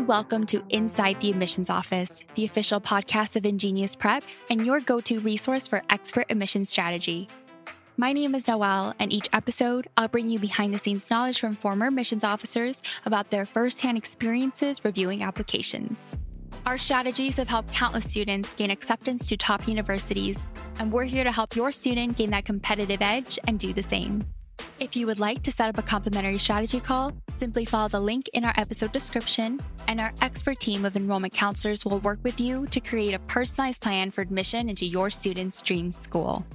and welcome to Inside the Admissions Office, the official podcast of InGenius Prep and your go to resource for expert admissions strategy. My name is Noel, and each episode, I'll bring you behind the scenes knowledge from former admissions officers about their firsthand experiences reviewing applications. Our strategies have helped countless students gain acceptance to top universities, and we're here to help your student gain that competitive edge and do the same. If you would like to set up a complimentary strategy call, simply follow the link in our episode description, and our expert team of enrollment counselors will work with you to create a personalized plan for admission into your student's dream school.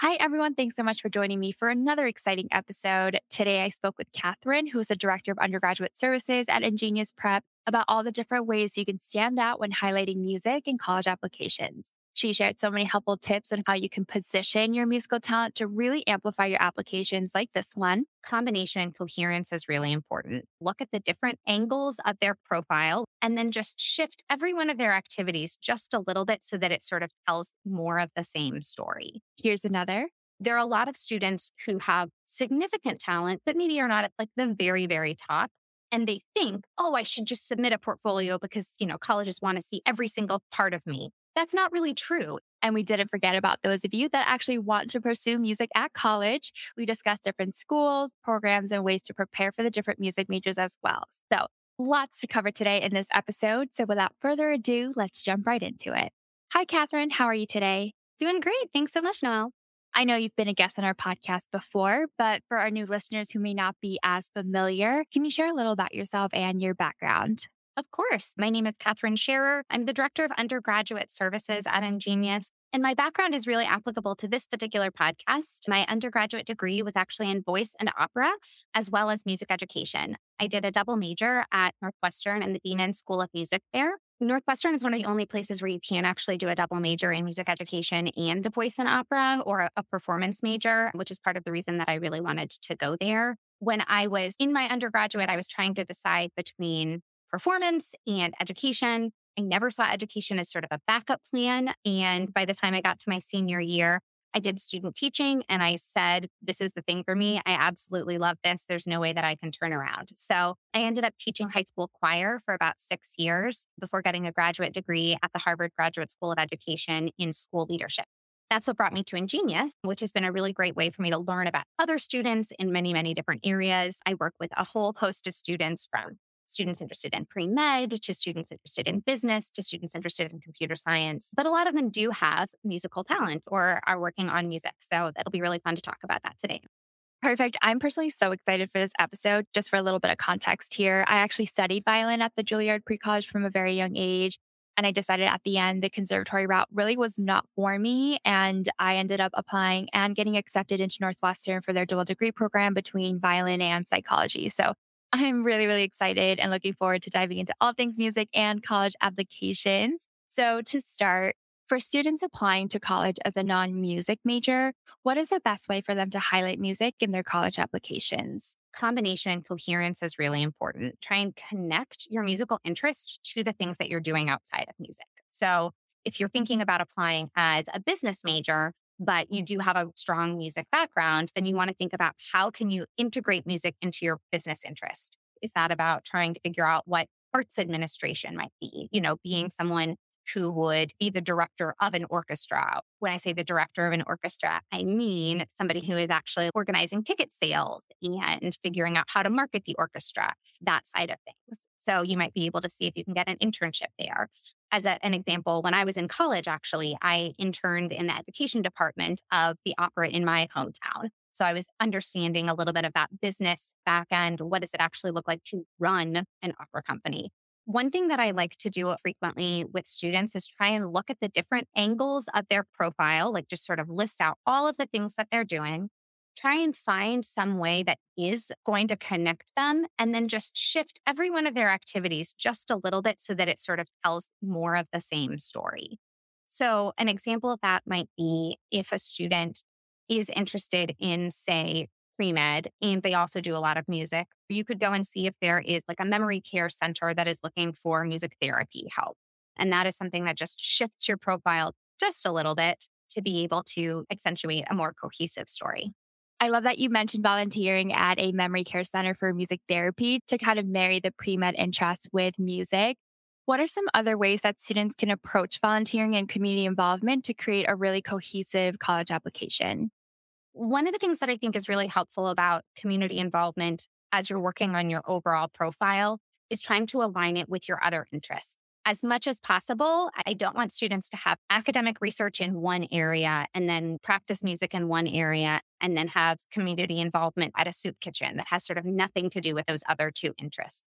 Hi, everyone. Thanks so much for joining me for another exciting episode. Today, I spoke with Kathryn, who is the Director of Undergraduate Services at InGenius Prep, about all the different ways you can stand out when highlighting music in college applications. She shared so many helpful tips on how you can position your musical talent to really amplify your applications like this one. Combination coherence is really important. Look at the different angles of their profile and then just shift every one of their activities just a little bit so that it sort of tells more of the same story. Here's another. There are a lot of students who have significant talent, but maybe are not at like the very, very top and they think, oh, I should just submit a portfolio because, you know, colleges want to see every single part of me. That's not really true. And we didn't forget about those of you that actually want to pursue music at college. We discussed different schools, programs, and ways to prepare for the different music majors as well. So, lots to cover today in this episode. So, without further ado, let's jump right into it. Hi, Kathryn. How are you today? Doing great. Thanks so much, Noel. I know you've been a guest on our podcast before, but for our new listeners who may not be as familiar, can you share a little about yourself and your background? Of course. My name is Kathryn Scherer. I'm the Director of Undergraduate Services at InGenius. And my background is really applicable to this particular podcast. My undergraduate degree was actually in voice and opera, as well as music education. I did a double major at Northwestern and the Bienen School of Music there. Northwestern is one of the only places where you can actually do a double major in music education and a voice and opera or a performance major, which is part of the reason that I really wanted to go there. When I was in my undergraduate, I was trying to decide between performance and education. I never saw education as sort of a backup plan. And by the time I got to my senior year, I did student teaching and I said, this is the thing for me. I absolutely love this. There's no way that I can turn around. So I ended up teaching high school choir for about six years before getting a graduate degree at the Harvard Graduate School of Education in school leadership. That's what brought me to InGenius, which has been a really great way for me to learn about other students in many, many different areas. I work with a whole host of students from students interested in pre med to students interested in business to students interested in computer science. But a lot of them do have musical talent or are working on music. So that'll be really fun to talk about that today. Perfect. I'm personally so excited for this episode. Just for a little bit of context here, I actually studied violin at the Juilliard Pre College from a very young age. And I decided at the end the conservatory route really was not for me. And I ended up applying and getting accepted into Northwestern for their dual degree program between violin and psychology. So I'm really, really excited and looking forward to diving into all things music and college applications. So, to start, for students applying to college as a non music major, what is the best way for them to highlight music in their college applications? Combination and coherence is really important. Try and connect your musical interest to the things that you're doing outside of music. So, if you're thinking about applying as a business major, but you do have a strong music background, then you want to think about how can you integrate music into your business interest? Is that about trying to figure out what arts administration might be? You know, being someone who would be the director of an orchestra. When I say the director of an orchestra, I mean somebody who is actually organizing ticket sales and figuring out how to market the orchestra, that side of things. So you might be able to see if you can get an internship there. As a, an example, when I was in college, actually, I interned in the education department of the opera in my hometown. So I was understanding a little bit of that business back end. What does it actually look like to run an opera company? One thing that I like to do frequently with students is try and look at the different angles of their profile, like just sort of list out all of the things that they're doing try and find some way that is going to connect them and then just shift every one of their activities just a little bit so that it sort of tells more of the same story. So, an example of that might be if a student is interested in, say, pre med, and they also do a lot of music, you could go and see if there is like a memory care center that is looking for music therapy help. And that is something that just shifts your profile just a little bit to be able to accentuate a more cohesive story. I love that you mentioned volunteering at a memory care center for music therapy to kind of marry the pre med interest with music. What are some other ways that students can approach volunteering and community involvement to create a really cohesive college application? One of the things that I think is really helpful about community involvement as you're working on your overall profile is trying to align it with your other interests. As much as possible, I don't want students to have academic research in one area and then practice music in one area and then have community involvement at a soup kitchen that has sort of nothing to do with those other two interests.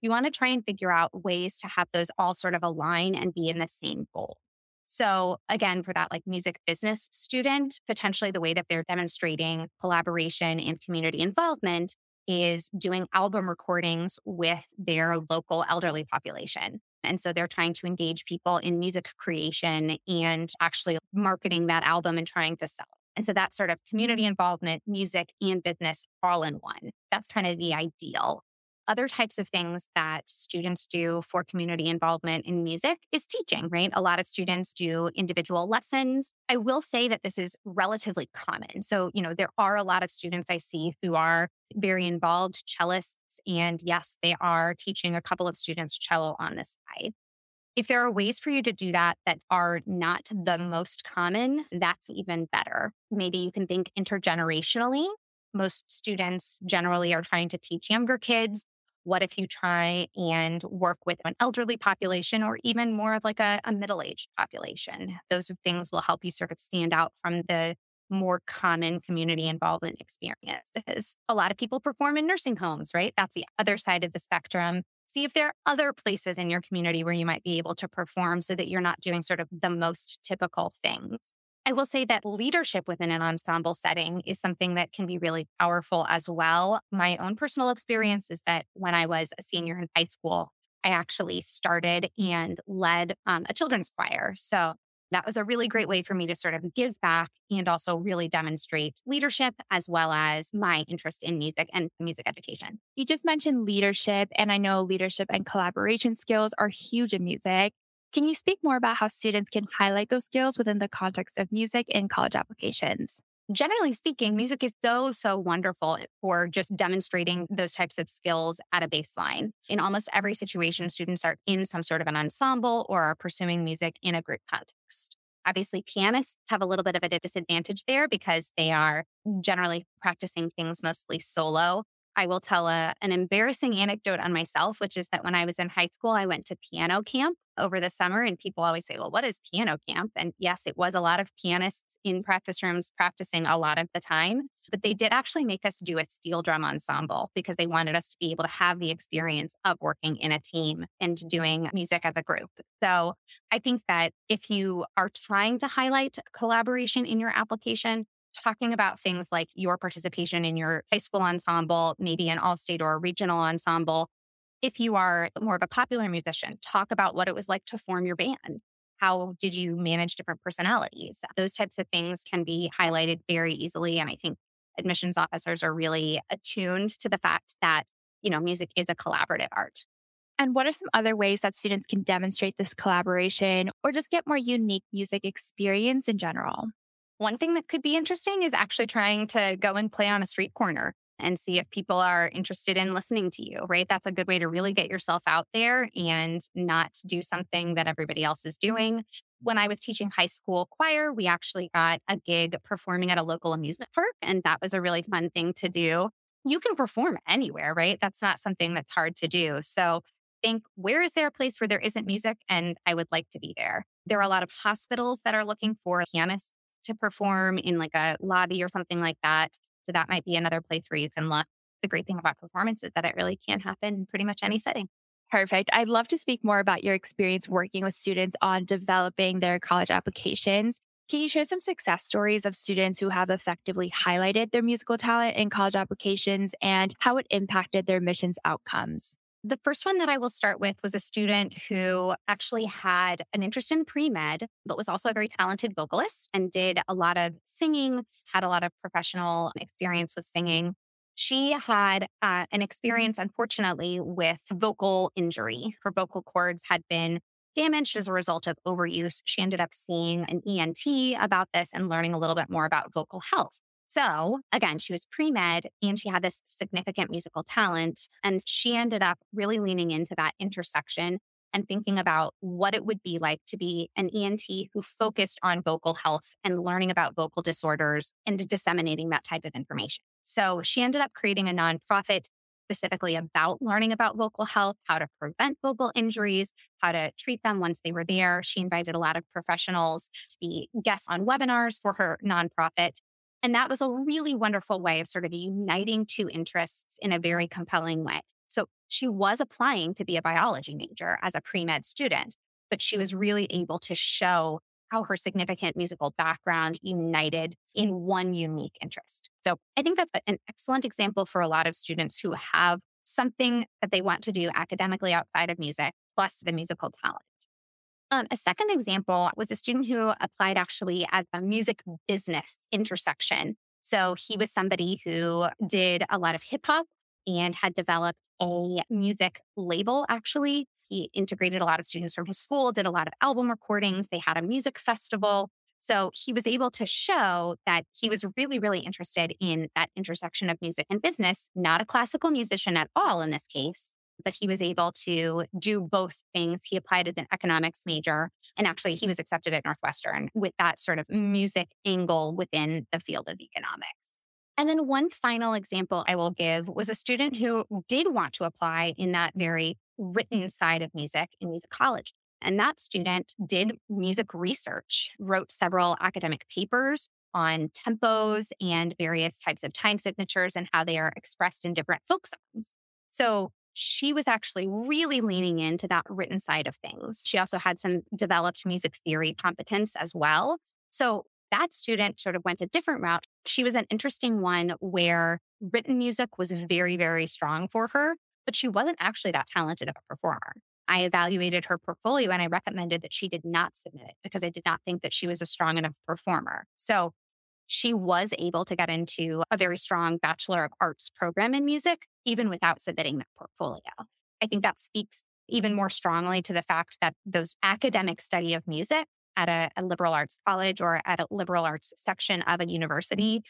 You want to try and figure out ways to have those all sort of align and be in the same goal. So again, for that like music business student, potentially the way that they're demonstrating collaboration and community involvement is doing album recordings with their local elderly population. And so they're trying to engage people in music creation and actually marketing that album and trying to sell it. And so that's sort of community mm. involvement, music and business all in one. That's kind of the ideal other types of things that students do for community involvement in music is teaching, right? A lot of students do individual lessons. I will say that this is relatively common. So, you know, there are a lot of students I see who are very involved cellists. And yes, they are teaching a couple of students cello on the side. If there are ways for you to do that that are not the most common, that's even better. Maybe you can think intergenerationally most students generally are trying to teach younger kids what if you try and work with an elderly population or even more of like a, a middle aged population? Those things will help you sort of stand out from the more common community involvement experiences. A lot of people perform in nursing homes, right? That's the other side of the spectrum. See if there are other places in your community where you might be able to perform so that you're not doing sort of the most typical things. I will say that leadership within an ensemble setting is something that can be really powerful as well. My own personal experience is that when I was a senior in high school, I actually started and led um, a children's choir. So that was a really great way for me to sort of give back and also really demonstrate leadership as well as my interest in music and music education. You just mentioned leadership, and I know leadership and collaboration skills are huge in music. Can you speak more about how students can highlight those skills within the context of music in college applications? Generally speaking, music is so, so wonderful for just demonstrating those types of skills at a baseline. In almost every situation, students are in some sort of an ensemble or are pursuing music in a group context. Obviously, pianists have a little bit of a disadvantage there because they are generally practicing things mostly solo. I will tell a, an embarrassing anecdote on myself, which is that when I was in high school, I went to piano camp over the summer. And people always say, well, what is piano camp? And yes, it was a lot of pianists in practice rooms practicing a lot of the time. But they did actually make us do a steel drum ensemble because they wanted us to be able to have the experience of working in a team and doing music as a group. So I think that if you are trying to highlight collaboration in your application, talking about things like your participation in your high school ensemble, maybe an all state or regional ensemble. If you are more of a popular musician, talk about what it was like to form your band. How did you manage different personalities? Those types of things can be highlighted very easily. And I think admissions officers are really attuned to the fact that, you know, music is a collaborative art. And what are some other ways that students can demonstrate this collaboration or just get more unique music experience in general? One thing that could be interesting is actually trying to go and play on a street corner and see if people are interested in listening to you, right? That's a good way to really get yourself out there and not do something that everybody else is doing. When I was teaching high school choir, we actually got a gig performing at a local amusement park, and that was a really fun thing to do. You can perform anywhere, right? That's not something that's hard to do. So think where is there a place where there isn't music and I would like to be there. There are a lot of hospitals that are looking for pianists to perform in like a lobby or something like that. So that might be another place where you can look. The great thing about performance is that it really can happen in pretty much any setting. Perfect. I'd love to speak more about your experience working with students on developing their college applications. Can you share some success stories of students who have effectively highlighted their musical talent in college applications and how it impacted their missions outcomes? The first one that I will start with was a student who actually had an interest in pre med, but was also a very talented vocalist and did a lot of singing, had a lot of professional experience with singing. She had uh, an experience, unfortunately, with vocal injury. Her vocal cords had been damaged as a result of overuse. She ended up seeing an ENT about this and learning a little bit more about vocal health. So again, she was pre med and she had this significant musical talent. And she ended up really leaning into that intersection and thinking about what it would be like to be an ENT who focused on vocal health and learning about vocal disorders and disseminating that type of information. So she ended up creating a nonprofit specifically about learning about vocal health, how to prevent vocal injuries, how to treat them once they were there. She invited a lot of professionals to be guests on webinars for her nonprofit. And that was a really wonderful way of sort of uniting two interests in a very compelling way. So she was applying to be a biology major as a pre med student, but she was really able to show how her significant musical background united in one unique interest. So I think that's an excellent example for a lot of students who have something that they want to do academically outside of music, plus the musical talent. Um, a second example was a student who applied actually as a music business intersection. So he was somebody who did a lot of hip hop and had developed a music label actually. He integrated a lot of students from his school, did a lot of album recordings. They had a music festival. So he was able to show that he was really, really interested in that intersection of music and business, not a classical musician at all in this case, but he was able to do both things. He applied as an economics major, and actually, he was accepted at Northwestern with that sort of music angle within the field of economics. And then one final example I will give was a student who did want to apply in that very written side of music in musicology. And that student did music research, wrote several academic papers on tempos and various types of time signatures and how they are expressed in different folk songs. So she was actually really leaning into that written side of things. She also had some developed music theory competence as well. So that student sort of went a different route. She was an interesting one where written music was very, very strong for her, but she wasn't actually that talented of a performer. I evaluated her portfolio and I recommended that she did not submit it because I did not think that she was a strong enough performer. So she was able to get into a very strong Bachelor of Arts program in music, even without submitting that portfolio. I think that speaks even more strongly to the fact that those academic study of music at a, a liberal arts college or at a liberal arts section of a university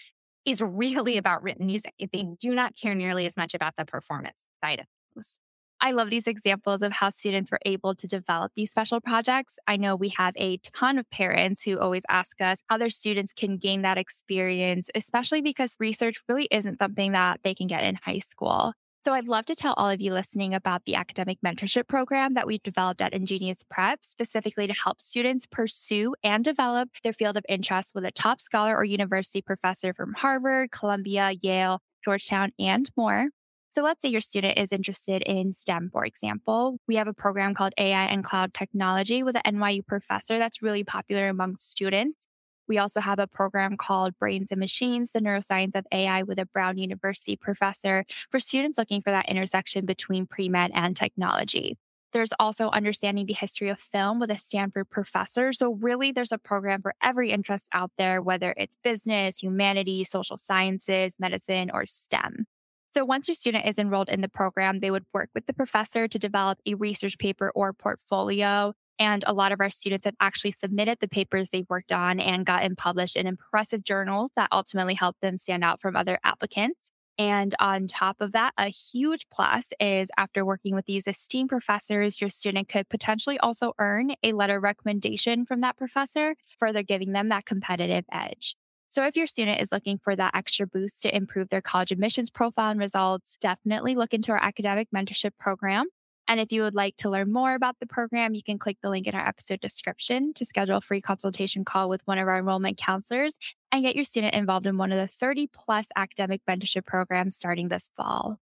is really about written music. They do not care nearly as much about the performance side of things. I love these examples of how students were able to develop these special projects. I know we have a ton of parents who always ask us how their students can gain that experience, especially because research really isn't something that they can get in high school. So I'd love to tell all of you listening about the academic mentorship program that we've developed at InGenius Prep, specifically to help students pursue and develop their field of interest with a top scholar or university professor from Harvard, Columbia, Yale, Georgetown, and more. So let's say your student is interested in STEM, for example. We have a program called AI and Cloud Technology with an NYU professor that's really popular among students. We also have a program called Brains and Machines, the neuroscience of AI with a Brown University professor for students looking for that intersection between pre med and technology. There's also understanding the history of film with a Stanford professor. So, really, there's a program for every interest out there, whether it's business, humanities, social sciences, medicine, or STEM. So, once your student is enrolled in the program, they would work with the professor to develop a research paper or portfolio. And a lot of our students have actually submitted the papers they've worked on and gotten published in impressive journals that ultimately help them stand out from other applicants. And on top of that, a huge plus is after working with these esteemed professors, your student could potentially also earn a letter recommendation from that professor, further giving them that competitive edge. So, if your student is looking for that extra boost to improve their college admissions profile and results, definitely look into our academic mentorship program. And if you would like to learn more about the program, you can click the link in our episode description to schedule a free consultation call with one of our enrollment counselors and get your student involved in one of the 30 plus academic mentorship programs starting this fall.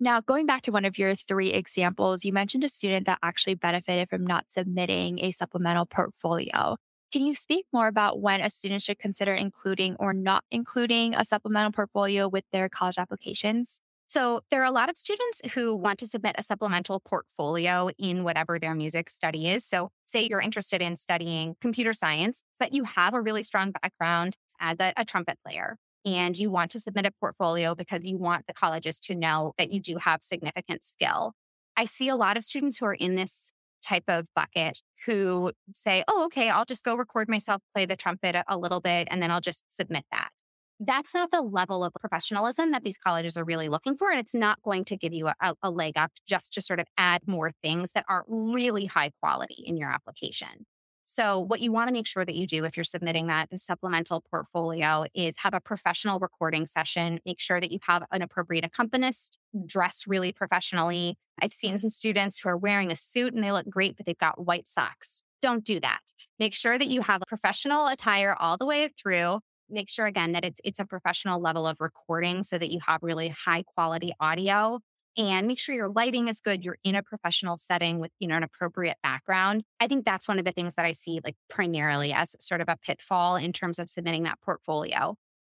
Now, going back to one of your three examples, you mentioned a student that actually benefited from not submitting a supplemental portfolio. Can you speak more about when a student should consider including or not including a supplemental portfolio with their college applications? So, there are a lot of students who want to submit a supplemental portfolio in whatever their music study is. So, say you're interested in studying computer science, but you have a really strong background as a, a trumpet player and you want to submit a portfolio because you want the colleges to know that you do have significant skill. I see a lot of students who are in this type of bucket who say, oh, okay, I'll just go record myself play the trumpet a little bit and then I'll just submit that. that's not the level of professionalism that these colleges are really looking for. And it's not going to give you a, a leg up just to sort of add more things that aren't really high quality in your application. So, what you want to make sure that you do if you're submitting that supplemental portfolio is have a professional recording session. Make sure that you have an appropriate accompanist, dress really professionally. I've seen some students who are wearing a suit and they look great, but they've got white socks. Don't do that. Make sure that you have professional attire all the way through. Make sure again that it's it's a professional level of recording so that you have really high quality audio and make sure your lighting is good. You're in a professional setting with, you know, an appropriate background. I think that's one of the things that I see like primarily as sort of a pitfall in terms of submitting that portfolio.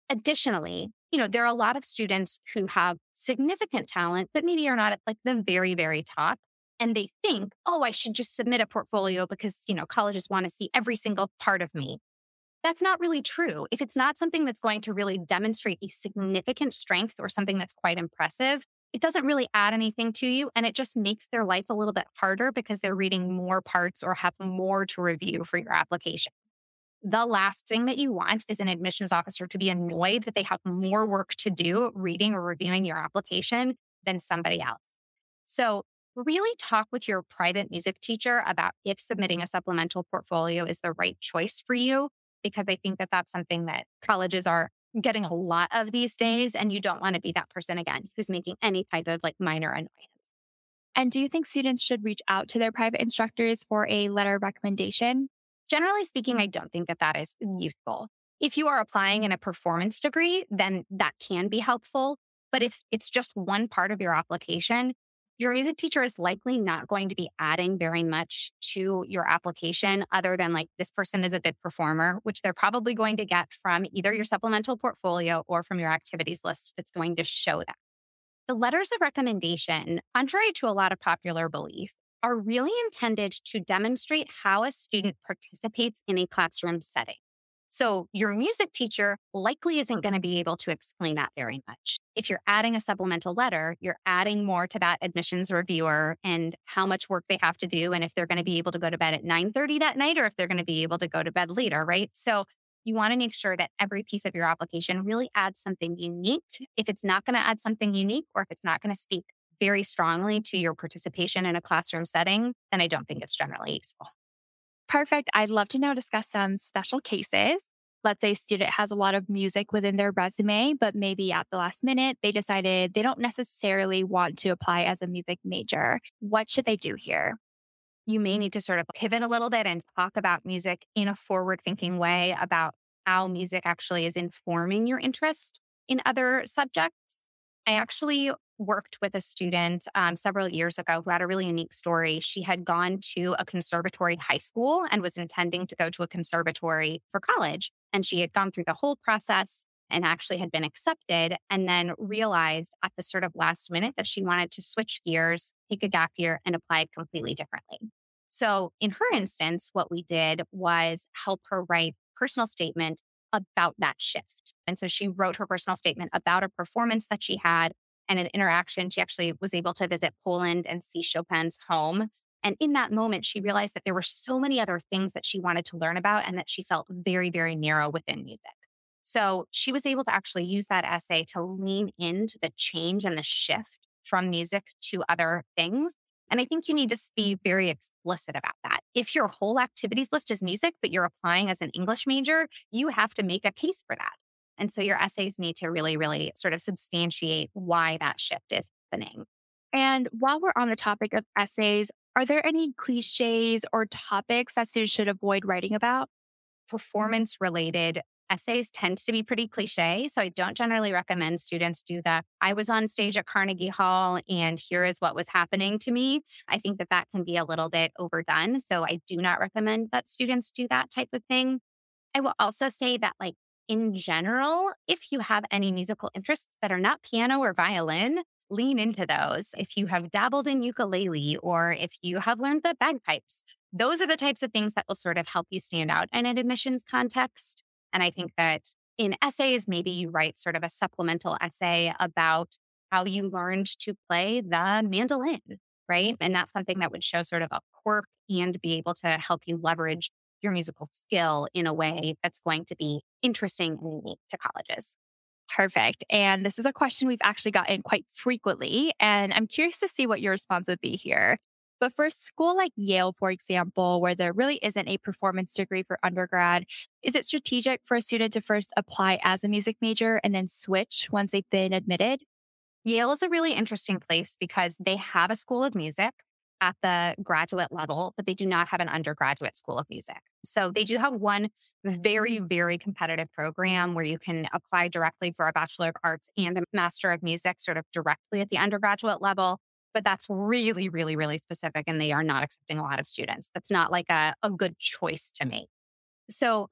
Additionally, you know, there are a lot of students who have significant talent, but maybe are not at like the very, very top. And they think, oh, I should just submit a portfolio because, you know, colleges want to see every single part of me. That's not really true. If it's not something that's going to really demonstrate a significant strength or something that's quite impressive, it doesn't really add anything to you. And it just makes their life a little bit harder because they're reading more parts or have more to review for your application. The last thing that you want is an admissions officer to be annoyed that they have more work to do reading or reviewing your application than somebody else. So, really talk with your private music teacher about if submitting a supplemental portfolio is the right choice for you, because I think that that's something that colleges are getting a lot of these days. And you don't want to be that person again who's making any type of like minor annoyance. And do you think students should reach out to their private instructors for a letter of recommendation? Generally speaking, I mm. don't think that that is useful. If you are applying in mm. a performance degree, then that can be helpful. But if it's just one part of your application, your music teacher is likely not going to be adding very much to your application other than like this person is a good performer, which they're probably going to get from either your supplemental portfolio or from your activities list that's going to show that. The letters of recommendation, contrary to a lot of popular belief, are really intended to demonstrate how a student participates in a classroom setting. So your music teacher likely isn't mm-hmm. going to be able to explain that very much. If you're adding a supplemental letter, you're adding more to that admissions reviewer and how much work they have to do and if they're going to be able to go to bed at 9:30 that night or if they're going to be able to go to bed later, right? So you want to make sure that every piece of your application really adds something unique. If it's not going to add something unique or if it's not going to speak very strongly to your participation in a classroom setting, then I don't think it's generally useful. Perfect. I'd love to now discuss some special cases. Let's say a student has a lot of music within their resume, but maybe at the last minute, they decided they don't necessarily want to apply as a music major. What should they do here? You may need to sort of pivot a little bit and talk about music in a forward thinking way about how music actually is informing your interest in other subjects. I actually worked with a student um, several years ago who had a really unique story. She had gone to a conservatory high school and was intending to go to a conservatory for college. And she had gone through the whole process and actually had been accepted and then realized at the sort of last minute that she wanted to switch gears, take a gap year, and apply completely differently. So in her instance, what we did was help her write personal statement about that shift. And so she wrote her personal statement about a performance that she had and an interaction. She actually was able to visit Poland and see Chopin's home. And in that moment, she realized that there were so many other things that she wanted to learn about and that she felt very, very narrow within music. So she was able to actually use that essay to lean into the change and the shift from music to other things. And I think you need to be very explicit about that. If your whole activities list is music, but you're applying as an English major, you have to make a case for that. And so your essays need to really, really sort of substantiate why that shift is happening. And while we're on the topic of essays, are there any cliches or topics that students should avoid writing about? Mm-hmm. Performance related essays tend to be pretty cliche. So I don't generally recommend students do that. I was on stage at Carnegie Hall and here is what was happening to me. I think that that can be a little bit overdone. So I do not recommend that students do that type of thing. I will also say that, like, in general, if you have any musical interests that are not piano or violin, lean into those. If you have dabbled in ukulele or if you have learned the bagpipes, those are the types of things that will sort of help you stand out in an admissions context. And I think that in essays, maybe you write sort of a supplemental essay about how you learned to play the mandolin, right? And that's something that would show sort of a quirk and be able to help you leverage your musical skill in a way that's going to be interesting and unique to colleges. Perfect. And this is a question we've actually gotten quite frequently. And I'm curious to see what your response would be here. But for a school like Yale, for example, where there really isn't a performance degree for undergrad, is it strategic for a student to first apply as a music major and then switch once they've been admitted? Yale is a really interesting place because they have a school of music at the graduate level, but they do not have an undergraduate school of music. So they do have one very, mm. very competitive program where you can apply directly for a Bachelor of Arts and a Master of Music, sort of directly at the undergraduate level. But that's really, really, really specific, and they are not accepting a lot of students. That's not like a, a good choice to make. So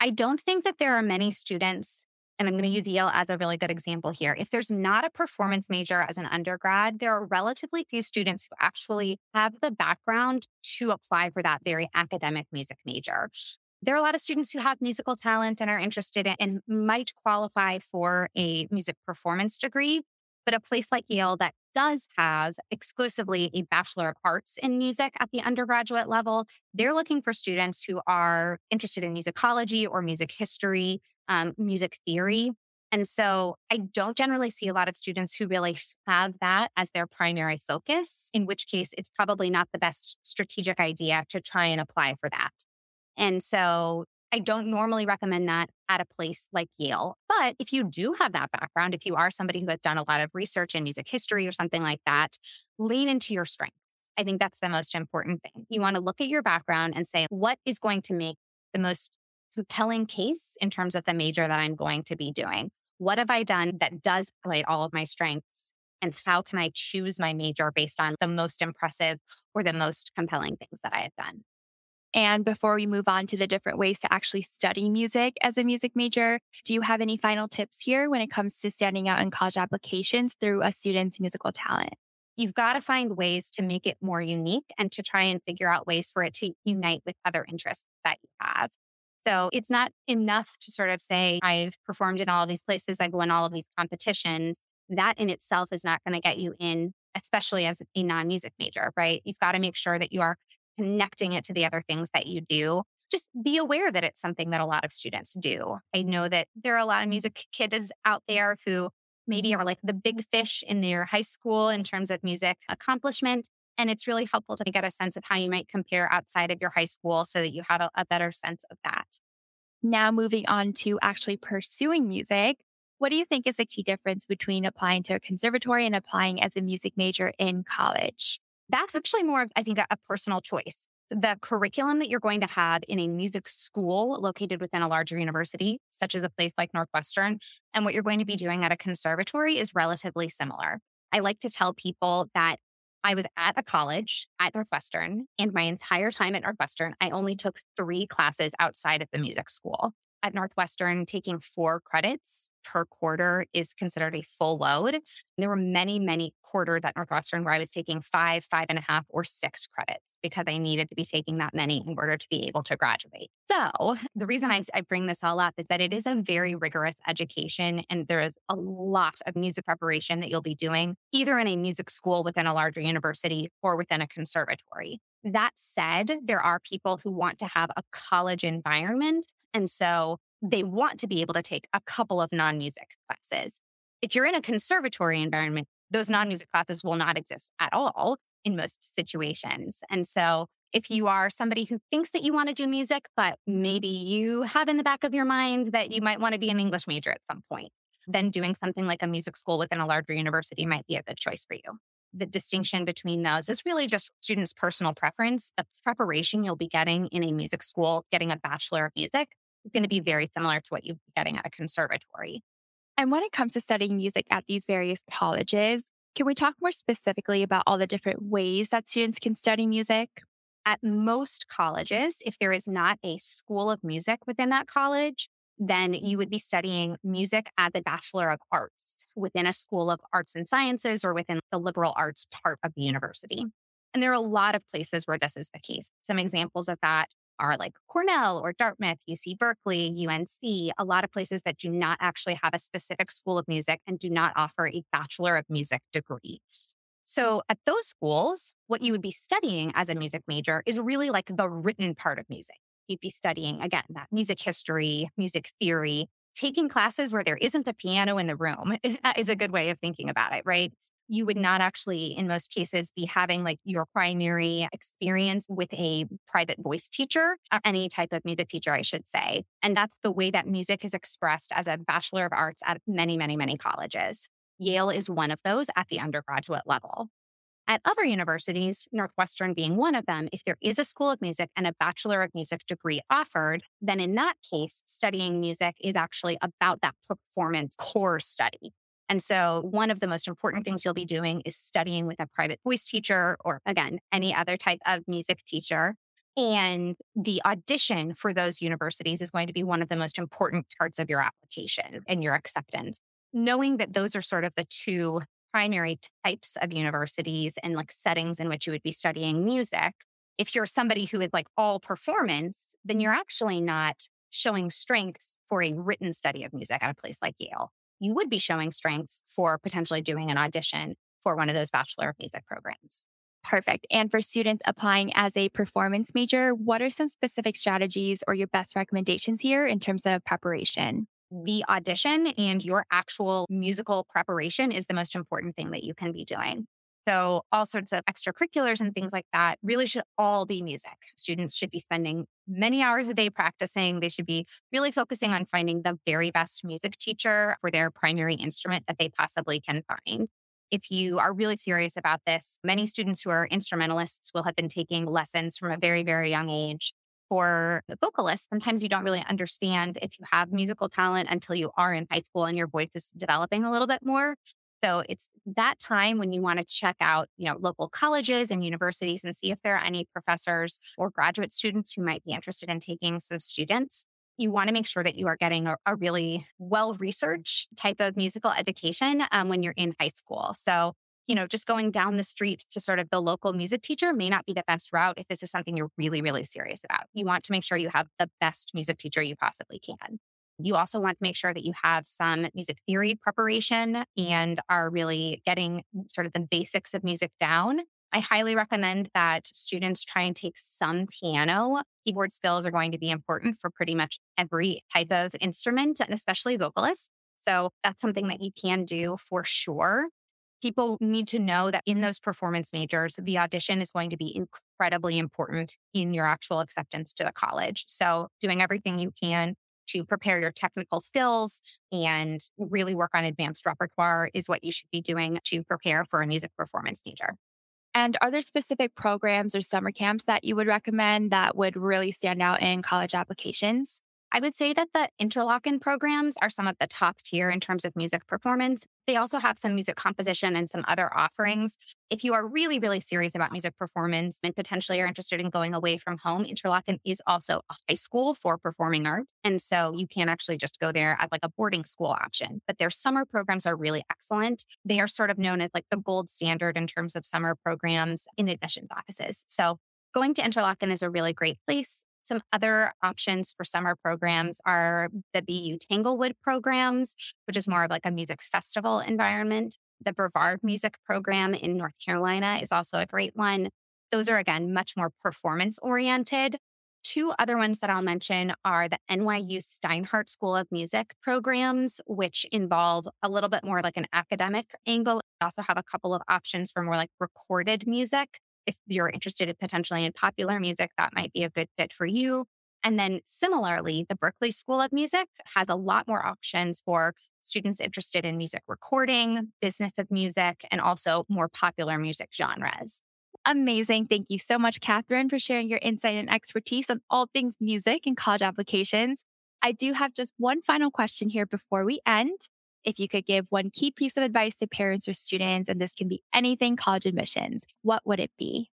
I don't think that there are many students and I'm going to use Yale as a really good example here. If there's not a performance major as an undergrad, there are relatively few students who actually have the background to apply for that very academic music major. There are a lot of students who have musical talent and are interested in and might qualify for a music performance degree. But a place like Yale that does have exclusively a Bachelor of Arts in music at the undergraduate level, they're looking for students who are interested in musicology or music history, um, music theory. And so I don't generally see a lot of students who really have that as their primary focus, in which case it's probably not the best strategic idea to try and apply for that. And so I don't normally recommend that at a place like Yale. But if you do have that background, if you are somebody who has done a lot of research in music history or something like that, lean into your strengths. I think that's the most important thing. You want to look at your background and say, what is going to make the most compelling case in terms of the major that I'm going to be doing? What have I done that does play all of my strengths? And how can I choose my major based on the most impressive or the most compelling things that I have done? And before we move on to the different ways to actually study music as a music major, do you have any final tips here when it comes to standing out in college applications through a student's musical talent? You've got to find ways to make it more unique and to try and figure out ways for it to unite with other interests that you have. So it's not enough to sort of say, I've performed in all these places, I've won all of these competitions. That in itself is not going to get you in, especially as a non music major, right? You've got to make sure that you are connecting it to the other things that you do. Just be aware that it's something that a lot of students do. I know that there are a lot of music kids out there who maybe are like the big fish in their high school in terms of music accomplishment. And it's really helpful to get a sense of how you might compare outside of your high school so that you have a, a better sense of that. Now, moving on to actually pursuing music, what do you think is the key difference between applying to a conservatory and applying as a music major in college? That's actually more of, I think, a, a personal choice. The curriculum that you're going to have in a music school located within a larger university, such as a place like Northwestern, and what you're going to be doing at a conservatory is relatively similar. I like to tell people that I was at a college at Northwestern, and my entire time at Northwestern, I only took three classes outside of the music school at Northwestern, taking four credits per quarter is considered a full load. There were many, many quarters at Northwestern where I was taking five, five and a half, or six credits because I needed to be taking that many in order to be able to graduate. So the reason I, I bring this all up is that it is a very rigorous education and there is a lot of music preparation that you'll be doing either in a music school within a larger university or within a conservatory. That said, there are people who want to have a college environment and so they want to be able to take a couple of non music classes. If you're in a conservatory environment, those non music classes will not exist at all in most situations. And so if you are somebody who thinks that you want to do music, but maybe you have in the back of your mind that you might want to be an English major at some point, then doing something like a music school within a larger university might be a good choice for you. The distinction between those is really just students' personal preference. The preparation you'll be getting in a music school, getting a bachelor of music, is going to be very similar to what you'd be getting at a conservatory. And when it comes to studying music at these various colleges, can we talk more specifically about all the different ways that students can study music? At most colleges, if there is not a school of music within that college, then you would be studying music as a Bachelor of Arts within a School of Arts and Sciences or within the liberal arts part of the university. And there are a lot of places where this is the case. Some examples of that are like Cornell or Dartmouth, UC Berkeley, UNC, a lot of places that do not actually have a specific school of music and do not offer a Bachelor of Music degree. So at those schools, what you would be studying as a music major is really like the written part of music. You'd be studying, again, that music history, music theory, taking classes where there isn't a piano in the room is, uh, is a good way of thinking about it, right? you would not actually, in most cases, be having like your primary experience with a private voice teacher, any type of music teacher, I should say. And that's the way that music is expressed as a Bachelor of Arts at many, many, many colleges. Yale is one of those at the undergraduate level. At other universities, Northwestern being one of them, if there is a School of Music and a Bachelor of Music degree offered, then in that case, studying music is actually about that performance core study. And so, one of the most important things you'll be doing is studying with a private voice teacher or, again, any other type of music teacher. And the audition for those universities is going to be one of the most important parts of your application and your acceptance. Knowing that those are sort of the two primary types of universities and like settings in which you would be studying music. If you're somebody who is like all performance, then you're actually not showing strengths for a written study of music at a place like Yale you would be showing strengths for potentially doing an audition for one of those Bachelor of Music programs. Perfect. And for students applying as a performance major, what are some specific strategies or your best recommendations here in terms of preparation? The audition and your actual musical preparation is the most important thing that you can be doing. So, all sorts of extracurriculars and things like that really should all be music. Students should be spending many hours a day practicing. They should be really focusing on finding the very best music teacher for their primary instrument that they possibly can find. If you are really serious about this, many students who are instrumentalists will have been taking lessons from a very, very young age. For vocalists, sometimes you don't really understand if you have musical talent until you are in high school and your voice is developing a little bit more. So it's that time when you want to check out, you know, local colleges and universities and see if there are any professors or graduate students who might be interested in taking some students. You want to make sure that you are getting a, a really well researched type of musical education um, when you're in high school. So, you know, just going down the street to sort of the local music teacher may not be the best route if this is something you're really, really serious about. You want to make sure you have the best music teacher you possibly can. You also want to make sure that you have some music theory preparation and are really getting sort of the basics of music down. I highly recommend that students try and take some piano. Keyboard skills are going to be important for pretty much every type of instrument, and especially vocalists. So that's something that you can do for sure. People need to know that in those performance majors, the audition is going to be incredibly important in your actual acceptance to the college. So, doing everything you can to prepare your technical skills and really work on advanced repertoire is what you should be doing to prepare for a music performance major. And are there specific programs or summer camps that you would recommend that would really stand out in college applications? I would say that the Interlochen programs are some of the top tier in terms of music performance. They also have some music composition and some other offerings. If you are really, really serious about music performance and potentially are interested in going away from home, Interlochen is also a high school for performing arts. And so you can actually just go there as like a boarding school option. But their summer programs are really excellent. They are sort of known as like the gold standard in terms of summer programs in admissions offices. So going to Interlochen is a really great place. Some other options for summer programs are the BU Tanglewood programs, which is more of like a music festival environment. The Brevard Music Program in North Carolina is also a great one. Those are, again, much more performance oriented. Two other ones that I'll mention are the NYU Steinhardt School of Music programs, which involve a little bit more like an academic angle. We also have a couple of options for more like recorded music if you're interested in potentially in popular music, that might be a good fit for you. And then similarly, the Berklee School of Music has a lot more options for students interested in music recording, business of music, and also more popular music genres. Amazing. Thank you so much, Kathryn, for sharing your insight and expertise on all things music and college applications. I do have just one final question here before we end if you could give one key piece of advice to parents or students, and this can be anything college admissions, what would it be?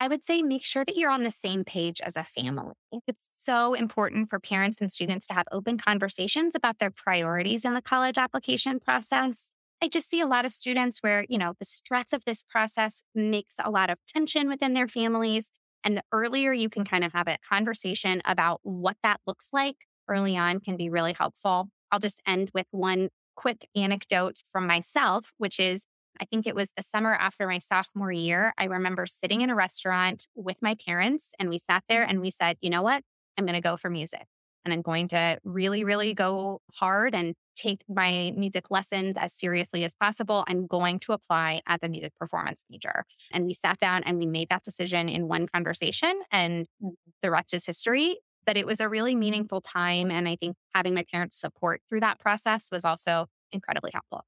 I would say make sure that you're on the same page as a family. It's so important for parents and students to have open conversations about their priorities in the college application process. I just see a lot of students where, you know, the stress of this process makes a lot of tension within their families. And the earlier you can kind of have a conversation about what that looks like early on can be really helpful. I'll just end with one quick anecdote from myself, which is I think it was the summer after my sophomore year. I remember sitting in a restaurant with my parents and we sat there and we said, you know what? I'm going to go for music. and I'm going to really, really go hard and take my music lessons as seriously as possible. I'm going to apply as a music performance major. And we sat down and we made that decision in one conversation, and mm. the rest is history. That it was a really meaningful time. And I think having my parents' support through that process was also incredibly helpful.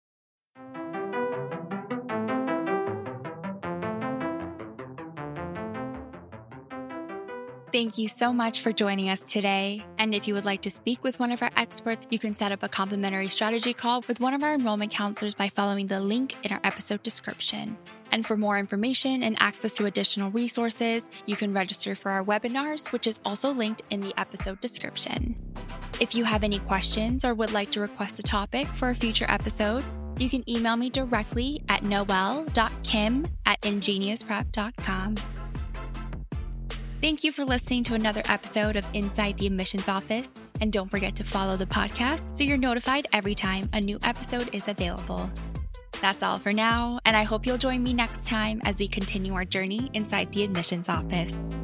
Thank you so much for joining us today. And if you would like to speak with one of our experts, you can set up a complimentary strategy call with one of our enrollment counselors by following the link in our episode description. And for more information and access to additional resources, you can register for our webinars, which is also linked in the episode description. If you have any questions or would like to request a topic for a future episode, you can email me directly at noel.kim at ingeniusprep.com. Thank you for listening to another episode of Inside the Admissions Office. And don't forget to follow the podcast so you're notified every time a new episode is available. That's all for now, and I hope you'll join me next time as we continue our journey inside the admissions office.